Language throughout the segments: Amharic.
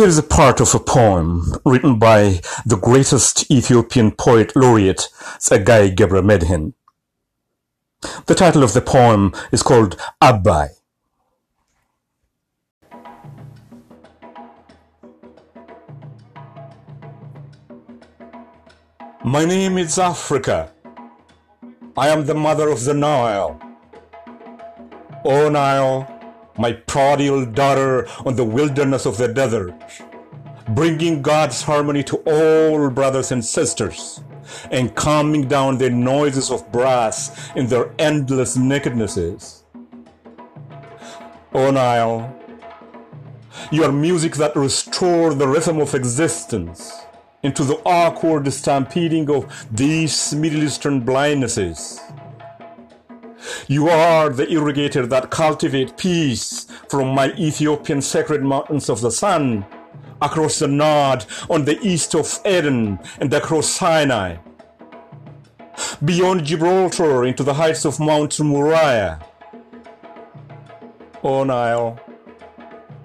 Here is a part of a poem written by the greatest Ethiopian poet laureate, Tsagai Gebre Medhin. The title of the poem is called Abai. My name is Africa. I am the mother of the Nile. O Nile, my prodigal daughter on the wilderness of the desert, bringing God's harmony to all brothers and sisters, and calming down the noises of brass in their endless nakednesses. O Nile, your music that restore the rhythm of existence into the awkward stampeding of these Middle Eastern blindnesses. You are the irrigator that cultivate peace from my Ethiopian sacred mountains of the sun, across the Nod on the east of Eden and across Sinai, beyond Gibraltar into the heights of Mount Moriah. O Nile,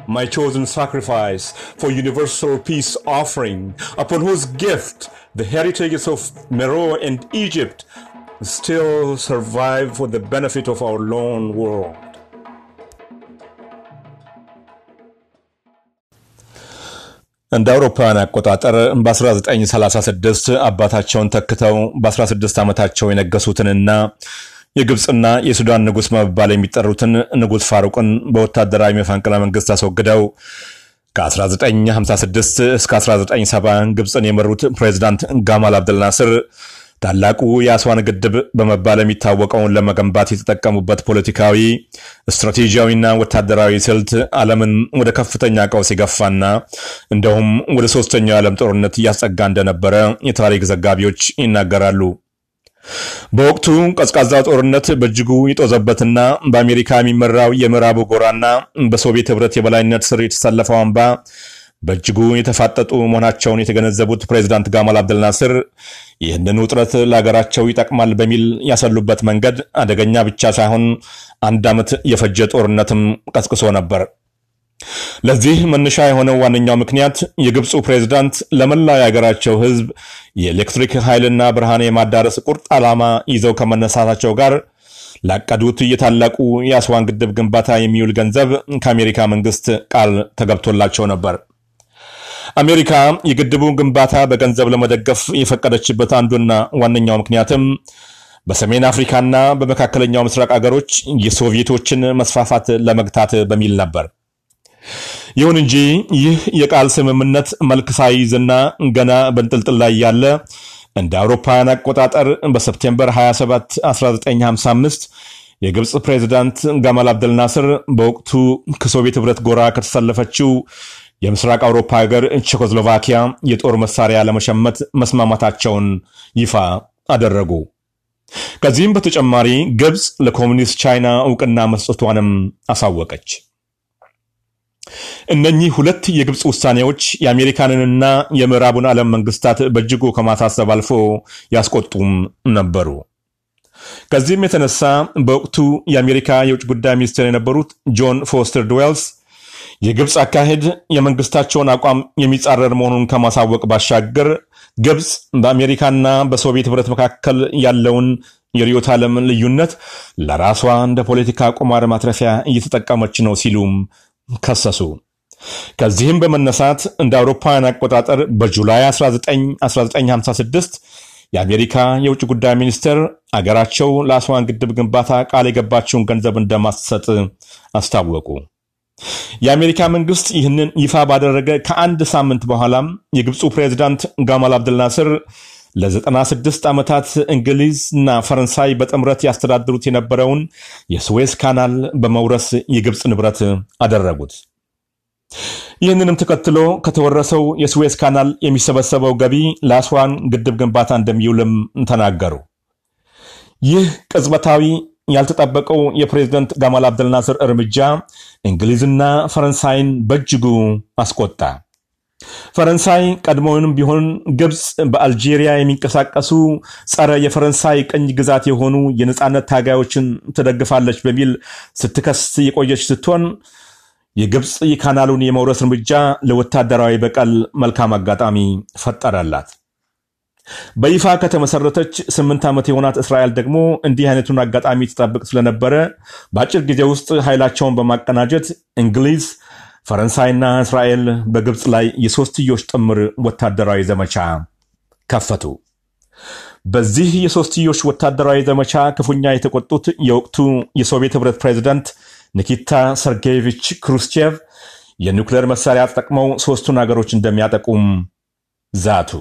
my chosen sacrifice for universal peace offering, upon whose gift the heritages of Meroe and Egypt still survive for the benefit of our lone world. እንደ አውሮፓውያን አቆጣጠር በ1936 አባታቸውን ተክተው በ16 ዓመታቸው የነገሱትንና የግብፅና የሱዳን ንጉሥ በመባል የሚጠሩትን ንጉሥ ፋሩቅን በወታደራዊ መፈንቅለ መንግሥት አስወግደው ከ1956 እስከ 1970 ግብፅን የመሩት ፕሬዚዳንት ጋማል አብደልናስር ታላቁ የአስዋን ግድብ በመባል የሚታወቀውን ለመገንባት የተጠቀሙበት ፖለቲካዊ፣ ስትራቴጂያዊና ወታደራዊ ስልት ዓለምን ወደ ከፍተኛ ቀውስ የገፋና እንደውም ወደ ሶስተኛው የዓለም ጦርነት እያስጠጋ እንደነበረ የታሪክ ዘጋቢዎች ይናገራሉ። በወቅቱ ቀዝቃዛው ጦርነት በእጅጉ የጦዘበትና በአሜሪካ የሚመራው የምዕራቡ ጎራና በሶቪየት ህብረት የበላይነት ስር የተሰለፈው አምባ በእጅጉ የተፋጠጡ መሆናቸውን የተገነዘቡት ፕሬዚዳንት ጋማል አብደልናስር ይህንን ውጥረት ለሀገራቸው ይጠቅማል በሚል ያሰሉበት መንገድ አደገኛ ብቻ ሳይሆን አንድ ዓመት የፈጀ ጦርነትም ቀስቅሶ ነበር። ለዚህ መነሻ የሆነው ዋነኛው ምክንያት የግብፁ ፕሬዝዳንት ለመላው የሀገራቸው ህዝብ የኤሌክትሪክ ኃይልና ብርሃን የማዳረስ ቁርጥ ዓላማ ይዘው ከመነሳታቸው ጋር ላቀዱት የታላቁ የአስዋን ግድብ ግንባታ የሚውል ገንዘብ ከአሜሪካ መንግስት ቃል ተገብቶላቸው ነበር። አሜሪካ የግድቡን ግንባታ በገንዘብ ለመደገፍ የፈቀደችበት አንዱና ዋነኛው ምክንያትም በሰሜን አፍሪካና በመካከለኛው ምስራቅ አገሮች የሶቪየቶችን መስፋፋት ለመግታት በሚል ነበር። ይሁን እንጂ ይህ የቃል ስምምነት መልክ ሳይዝና ገና በንጥልጥል ላይ ያለ እንደ አውሮፓውያን አቆጣጠር በሰፕቴምበር 27 1955 የግብፅ ፕሬዚዳንት ጋማል አብደልናስር በወቅቱ ከሶቪየት ህብረት ጎራ ከተሰለፈችው የምስራቅ አውሮፓ ሀገር ቼኮስሎቫኪያ የጦር መሳሪያ ለመሸመት መስማማታቸውን ይፋ አደረጉ። ከዚህም በተጨማሪ ግብፅ ለኮሚኒስት ቻይና እውቅና መስጠቷንም አሳወቀች። እነኚህ ሁለት የግብፅ ውሳኔዎች የአሜሪካንንና የምዕራቡን ዓለም መንግስታት በእጅጉ ከማሳሰብ አልፎ ያስቆጡም ነበሩ። ከዚህም የተነሳ በወቅቱ የአሜሪካ የውጭ ጉዳይ ሚኒስትር የነበሩት ጆን ፎስተር ዳለስ የግብፅ አካሄድ የመንግስታቸውን አቋም የሚጻረር መሆኑን ከማሳወቅ ባሻገር ግብፅ በአሜሪካና በሶቪየት ህብረት መካከል ያለውን የርዕዮተ ዓለም ልዩነት ለራሷ እንደ ፖለቲካ ቁማር ማትረፊያ እየተጠቀመች ነው ሲሉም ከሰሱ። ከዚህም በመነሳት እንደ አውሮፓውያን አቆጣጠር በ July 19 1956 የአሜሪካ የውጭ ጉዳይ ሚኒስትር አገራቸው ለአስዋን ግድብ ግንባታ ቃል የገባቸውን ገንዘብ እንደማትሰጥ አስታወቁ። የአሜሪካ መንግስት ይህንን ይፋ ባደረገ ከአንድ ሳምንት በኋላም የግብፁ ፕሬዚዳንት ጋማል አብደልናስር ለ96 ዓመታት እንግሊዝና ፈረንሳይ በጥምረት ያስተዳድሩት የነበረውን የስዌዝ ካናል በመውረስ የግብፅ ንብረት አደረጉት። ይህንንም ተከትሎ ከተወረሰው የስዌዝ ካናል የሚሰበሰበው ገቢ ለአስዋን ግድብ ግንባታ እንደሚውልም ተናገሩ። ይህ ቅጽበታዊ ያልተጠበቀው የፕሬዝደንት ጋማል አብደልናስር እርምጃ እንግሊዝና ፈረንሳይን በእጅጉ አስቆጣ። ፈረንሳይ ቀድሞውንም ቢሆን ግብፅ በአልጄሪያ የሚንቀሳቀሱ ጸረ የፈረንሳይ ቅኝ ግዛት የሆኑ የነፃነት ታጋዮችን ትደግፋለች በሚል ስትከስ የቆየች ስትሆን የግብፅ የካናሉን የመውረስ እርምጃ ለወታደራዊ በቀል መልካም አጋጣሚ ፈጠረላት። በይፋ ከተመሰረተች ስምንት ዓመት የሆናት እስራኤል ደግሞ እንዲህ አይነቱን አጋጣሚ ትጠብቅ ስለነበረ በአጭር ጊዜ ውስጥ ኃይላቸውን በማቀናጀት እንግሊዝ፣ ፈረንሳይና እስራኤል በግብፅ ላይ የሶስትዮሽ ጥምር ወታደራዊ ዘመቻ ከፈቱ። በዚህ የሶስትዮሽ ወታደራዊ ዘመቻ ክፉኛ የተቆጡት የወቅቱ የሶቪየት ህብረት ፕሬዚዳንት ኒኪታ ሰርጌይቪች ክሩስቼቭ የኒውክሌር መሳሪያ ተጠቅመው ሶስቱን አገሮች እንደሚያጠቁም ዛቱ።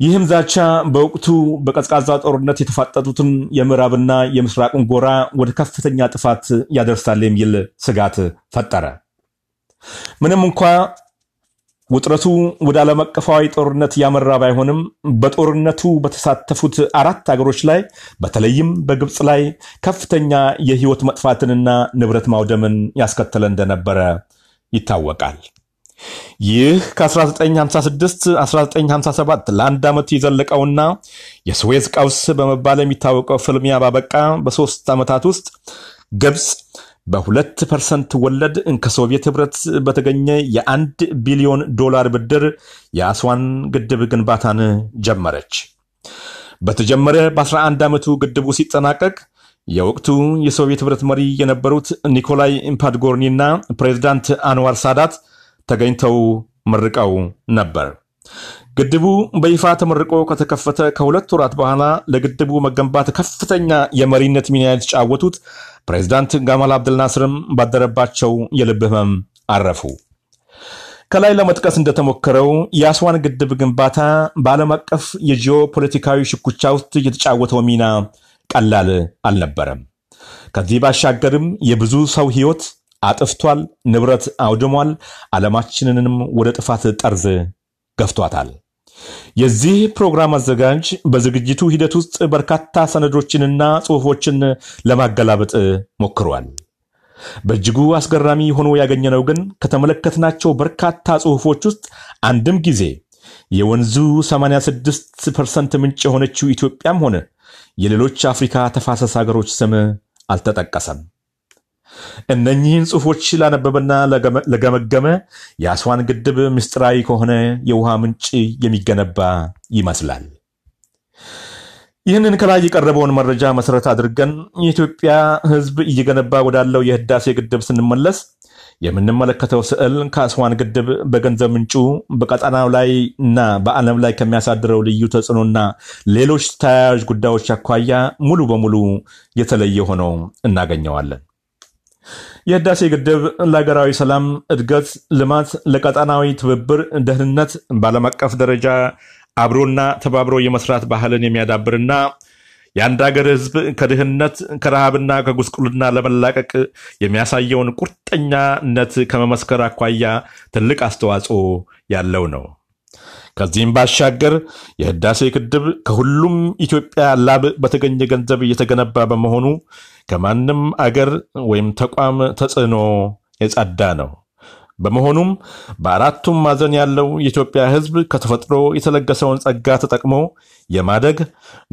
ይህም ዛቻ በወቅቱ በቀዝቃዛ ጦርነት የተፋጠጡትን የምዕራብና የምስራቅን ጎራ ወደ ከፍተኛ ጥፋት ያደርሳል የሚል ስጋት ፈጠረ። ምንም እንኳ ውጥረቱ ወደ ዓለም አቀፋዊ ጦርነት ያመራ ባይሆንም በጦርነቱ በተሳተፉት አራት አገሮች ላይ በተለይም በግብፅ ላይ ከፍተኛ የህይወት መጥፋትንና ንብረት ማውደምን ያስከተለ እንደነበረ ይታወቃል። ይህ ከ1956 1957 ለአንድ ዓመት የዘለቀውና የስዌዝ ቀውስ በመባል የሚታወቀው ፍልሚያ ባበቃ በሶስት ዓመታት ውስጥ ግብፅ በሁለት percent ወለድ ከሶቪየት ህብረት በተገኘ የአንድ ቢሊዮን ዶላር ብድር የአስዋን ግድብ ግንባታን ጀመረች። በተጀመረ በ11 ዓመቱ ግድቡ ሲጠናቀቅ የወቅቱ የሶቪየት ህብረት መሪ የነበሩት ኒኮላይ ፓድጎርኒና ፕሬዚዳንት አንዋር ሳዳት ተገኝተው መርቀው ነበር። ግድቡ በይፋ ተመርቆ ከተከፈተ ከሁለት ወራት በኋላ ለግድቡ መገንባት ከፍተኛ የመሪነት ሚና የተጫወቱት ፕሬዚዳንት ጋማል አብደልናስርም ባደረባቸው የልብ ህመም አረፉ። ከላይ ለመጥቀስ እንደተሞከረው የአስዋን ግድብ ግንባታ በዓለም አቀፍ የጂኦ ፖለቲካዊ ሽኩቻ ውስጥ የተጫወተው ሚና ቀላል አልነበረም። ከዚህ ባሻገርም የብዙ ሰው ህይወት አጥፍቷል፣ ንብረት አውድሟል፣ ዓለማችንንም ወደ ጥፋት ጠርዝ ገፍቷታል። የዚህ ፕሮግራም አዘጋጅ በዝግጅቱ ሂደት ውስጥ በርካታ ሰነዶችንና ጽሑፎችን ለማገላበጥ ሞክሯል። በእጅጉ አስገራሚ ሆኖ ያገኘነው ግን ከተመለከትናቸው በርካታ ጽሑፎች ውስጥ አንድም ጊዜ የወንዙ 86 percent ምንጭ የሆነችው ኢትዮጵያም ሆነ የሌሎች አፍሪካ ተፋሰስ ሀገሮች ስም አልተጠቀሰም። እነኚህን ጽሑፎች ላነበበና ለገመገመ የአስዋን ግድብ ምስጢራዊ ከሆነ የውሃ ምንጭ የሚገነባ ይመስላል። ይህንን ከላይ የቀረበውን መረጃ መሰረት አድርገን የኢትዮጵያ ሕዝብ እየገነባ ወዳለው የህዳሴ ግድብ ስንመለስ የምንመለከተው ስዕል ከአስዋን ግድብ በገንዘብ ምንጩ በቀጠናው ላይ እና በዓለም ላይ ከሚያሳድረው ልዩ ተጽዕኖና ሌሎች ተያያዥ ጉዳዮች አኳያ ሙሉ በሙሉ የተለየ ሆኖ እናገኘዋለን። የህዳሴ ግድብ ለሀገራዊ ሰላም፣ እድገት፣ ልማት፣ ለቀጠናዊ ትብብር፣ ደህንነት በዓለም አቀፍ ደረጃ አብሮና ተባብሮ የመስራት ባህልን የሚያዳብርና የአንድ ሀገር ህዝብ ከድህነት ከረሃብና ከጉስቁልና ለመላቀቅ የሚያሳየውን ቁርጠኛነት ከመመስከር አኳያ ትልቅ አስተዋጽኦ ያለው ነው። ከዚህም ባሻገር የህዳሴ ግድብ ከሁሉም ኢትዮጵያ ላብ በተገኘ ገንዘብ እየተገነባ በመሆኑ ከማንም አገር ወይም ተቋም ተጽዕኖ የጸዳ ነው። በመሆኑም በአራቱም ማዕዘን ያለው የኢትዮጵያ ህዝብ ከተፈጥሮ የተለገሰውን ጸጋ ተጠቅሞ የማደግ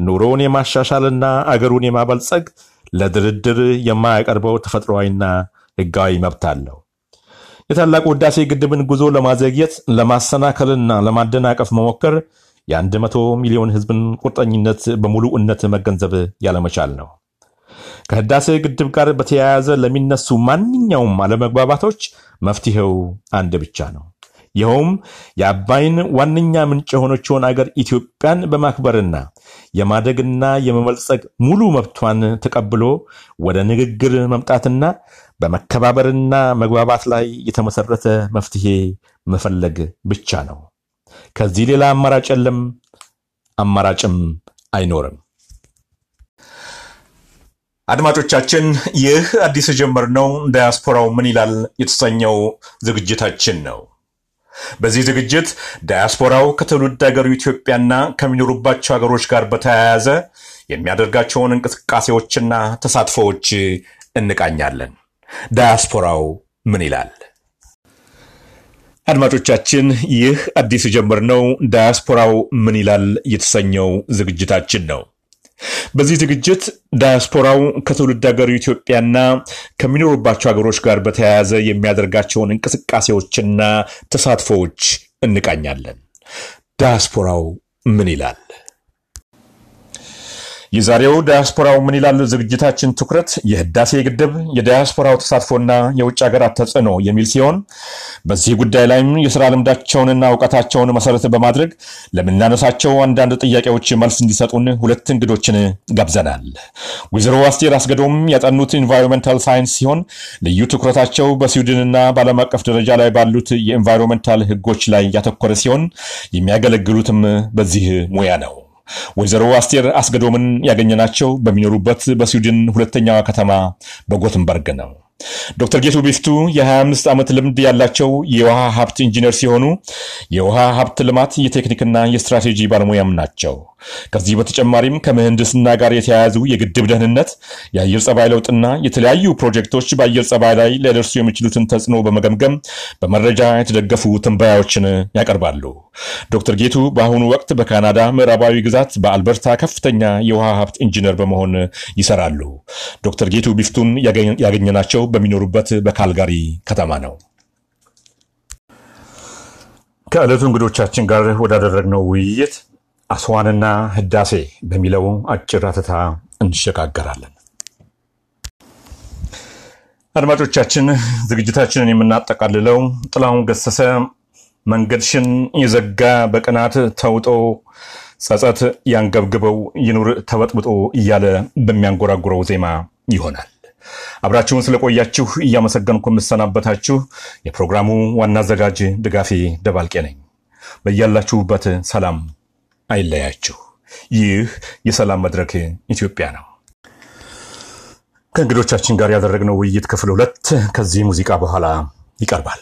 ኑሮውን የማሻሻልና አገሩን የማበልጸግ ለድርድር የማያቀርበው ተፈጥሯዊና ህጋዊ መብት አለው። የታላቁ ህዳሴ ግድብን ጉዞ ለማዘግየት ለማሰናከልና ለማደናቀፍ መሞከር የአንድ መቶ ሚሊዮን ህዝብን ቁርጠኝነት በሙሉእነት መገንዘብ ያለመቻል ነው። ከህዳሴ ግድብ ጋር በተያያዘ ለሚነሱ ማንኛውም አለመግባባቶች መፍትሄው አንድ ብቻ ነው። ይኸውም የአባይን ዋነኛ ምንጭ የሆነችውን አገር ኢትዮጵያን በማክበርና የማደግና የመበልጸግ ሙሉ መብቷን ተቀብሎ ወደ ንግግር መምጣትና በመከባበርና መግባባት ላይ የተመሰረተ መፍትሄ መፈለግ ብቻ ነው። ከዚህ ሌላ አማራጭ የለም፣ አማራጭም አይኖርም። አድማጮቻችን ይህ አዲስ የጀመርነው ዳያስፖራው ምን ይላል የተሰኘው ዝግጅታችን ነው። በዚህ ዝግጅት ዳያስፖራው ከትውልድ ሀገሩ ኢትዮጵያና ከሚኖሩባቸው ሀገሮች ጋር በተያያዘ የሚያደርጋቸውን እንቅስቃሴዎችና ተሳትፎዎች እንቃኛለን። ዳያስፖራው ምን ይላል? አድማጮቻችን ይህ አዲስ የጀመርነው ዳያስፖራው ምን ይላል የተሰኘው ዝግጅታችን ነው። በዚህ ዝግጅት ዳያስፖራው ከትውልድ ሀገሩ ኢትዮጵያና ከሚኖሩባቸው ሀገሮች ጋር በተያያዘ የሚያደርጋቸውን እንቅስቃሴዎችና ተሳትፎዎች እንቃኛለን። ዳያስፖራው ምን ይላል? የዛሬው ዳያስፖራው ምን ይላል ዝግጅታችን ትኩረት የህዳሴ ግድብ የዳያስፖራው ተሳትፎና የውጭ ሀገራት ተጽዕኖ የሚል ሲሆን በዚህ ጉዳይ ላይም የስራ ልምዳቸውንና እውቀታቸውን መሰረት በማድረግ ለምናነሳቸው አንዳንድ ጥያቄዎች መልስ እንዲሰጡን ሁለት እንግዶችን ጋብዘናል። ወይዘሮ አስቴር አስገዶም ያጠኑት environmental science ሲሆን ልዩ ትኩረታቸው በስዊድንና በዓለም አቀፍ ደረጃ ላይ ባሉት የ environmental ህጎች ላይ ያተኮረ ሲሆን የሚያገለግሉትም በዚህ ሙያ ነው። ወይዘሮ አስቴር አስገዶምን ያገኘናቸው በሚኖሩበት በስዊድን ሁለተኛዋ ከተማ በጎትንበርግ ነው። ዶክተር ጌቱ ቢፍቱ የ25 ዓመት ልምድ ያላቸው የውሃ ሀብት ኢንጂነር ሲሆኑ የውሃ ሀብት ልማት የቴክኒክና የስትራቴጂ ባለሙያም ናቸው። ከዚህ በተጨማሪም ከምህንድስና ጋር የተያያዙ የግድብ ደህንነት፣ የአየር ጸባይ ለውጥና የተለያዩ ፕሮጀክቶች በአየር ጸባይ ላይ ሊያደርሱ የሚችሉትን ተጽዕኖ በመገምገም በመረጃ የተደገፉ ትንበያዎችን ያቀርባሉ። ዶክተር ጌቱ በአሁኑ ወቅት በካናዳ ምዕራባዊ ግዛት በአልበርታ ከፍተኛ የውሃ ሀብት ኢንጂነር በመሆን ይሰራሉ። ዶክተር ጌቱ ቢፍቱን ያገኘናቸው በሚኖሩበት በካልጋሪ ከተማ ነው። ከዕለቱ እንግዶቻችን ጋር ወዳደረግነው ውይይት አስዋንና ህዳሴ በሚለው አጭር አተታ እንሸጋገራለን። አድማጮቻችን ዝግጅታችንን የምናጠቃልለው ጥላሁን ገሰሰ መንገድሽን የዘጋ በቅናት ተውጦ ጸጸት ያንገብግበው ይኑር ተበጥብጦ እያለ በሚያንጎራጉረው ዜማ ይሆናል። አብራችሁን ስለቆያችሁ እያመሰገንኩ የምሰናበታችሁ የፕሮግራሙ ዋና አዘጋጅ ድጋፌ ደባልቄ ነኝ። በያላችሁበት ሰላም አይለያችሁ። ይህ የሰላም መድረክ ኢትዮጵያ ነው። ከእንግዶቻችን ጋር ያደረግነው ውይይት ክፍል ሁለት ከዚህ ሙዚቃ በኋላ ይቀርባል።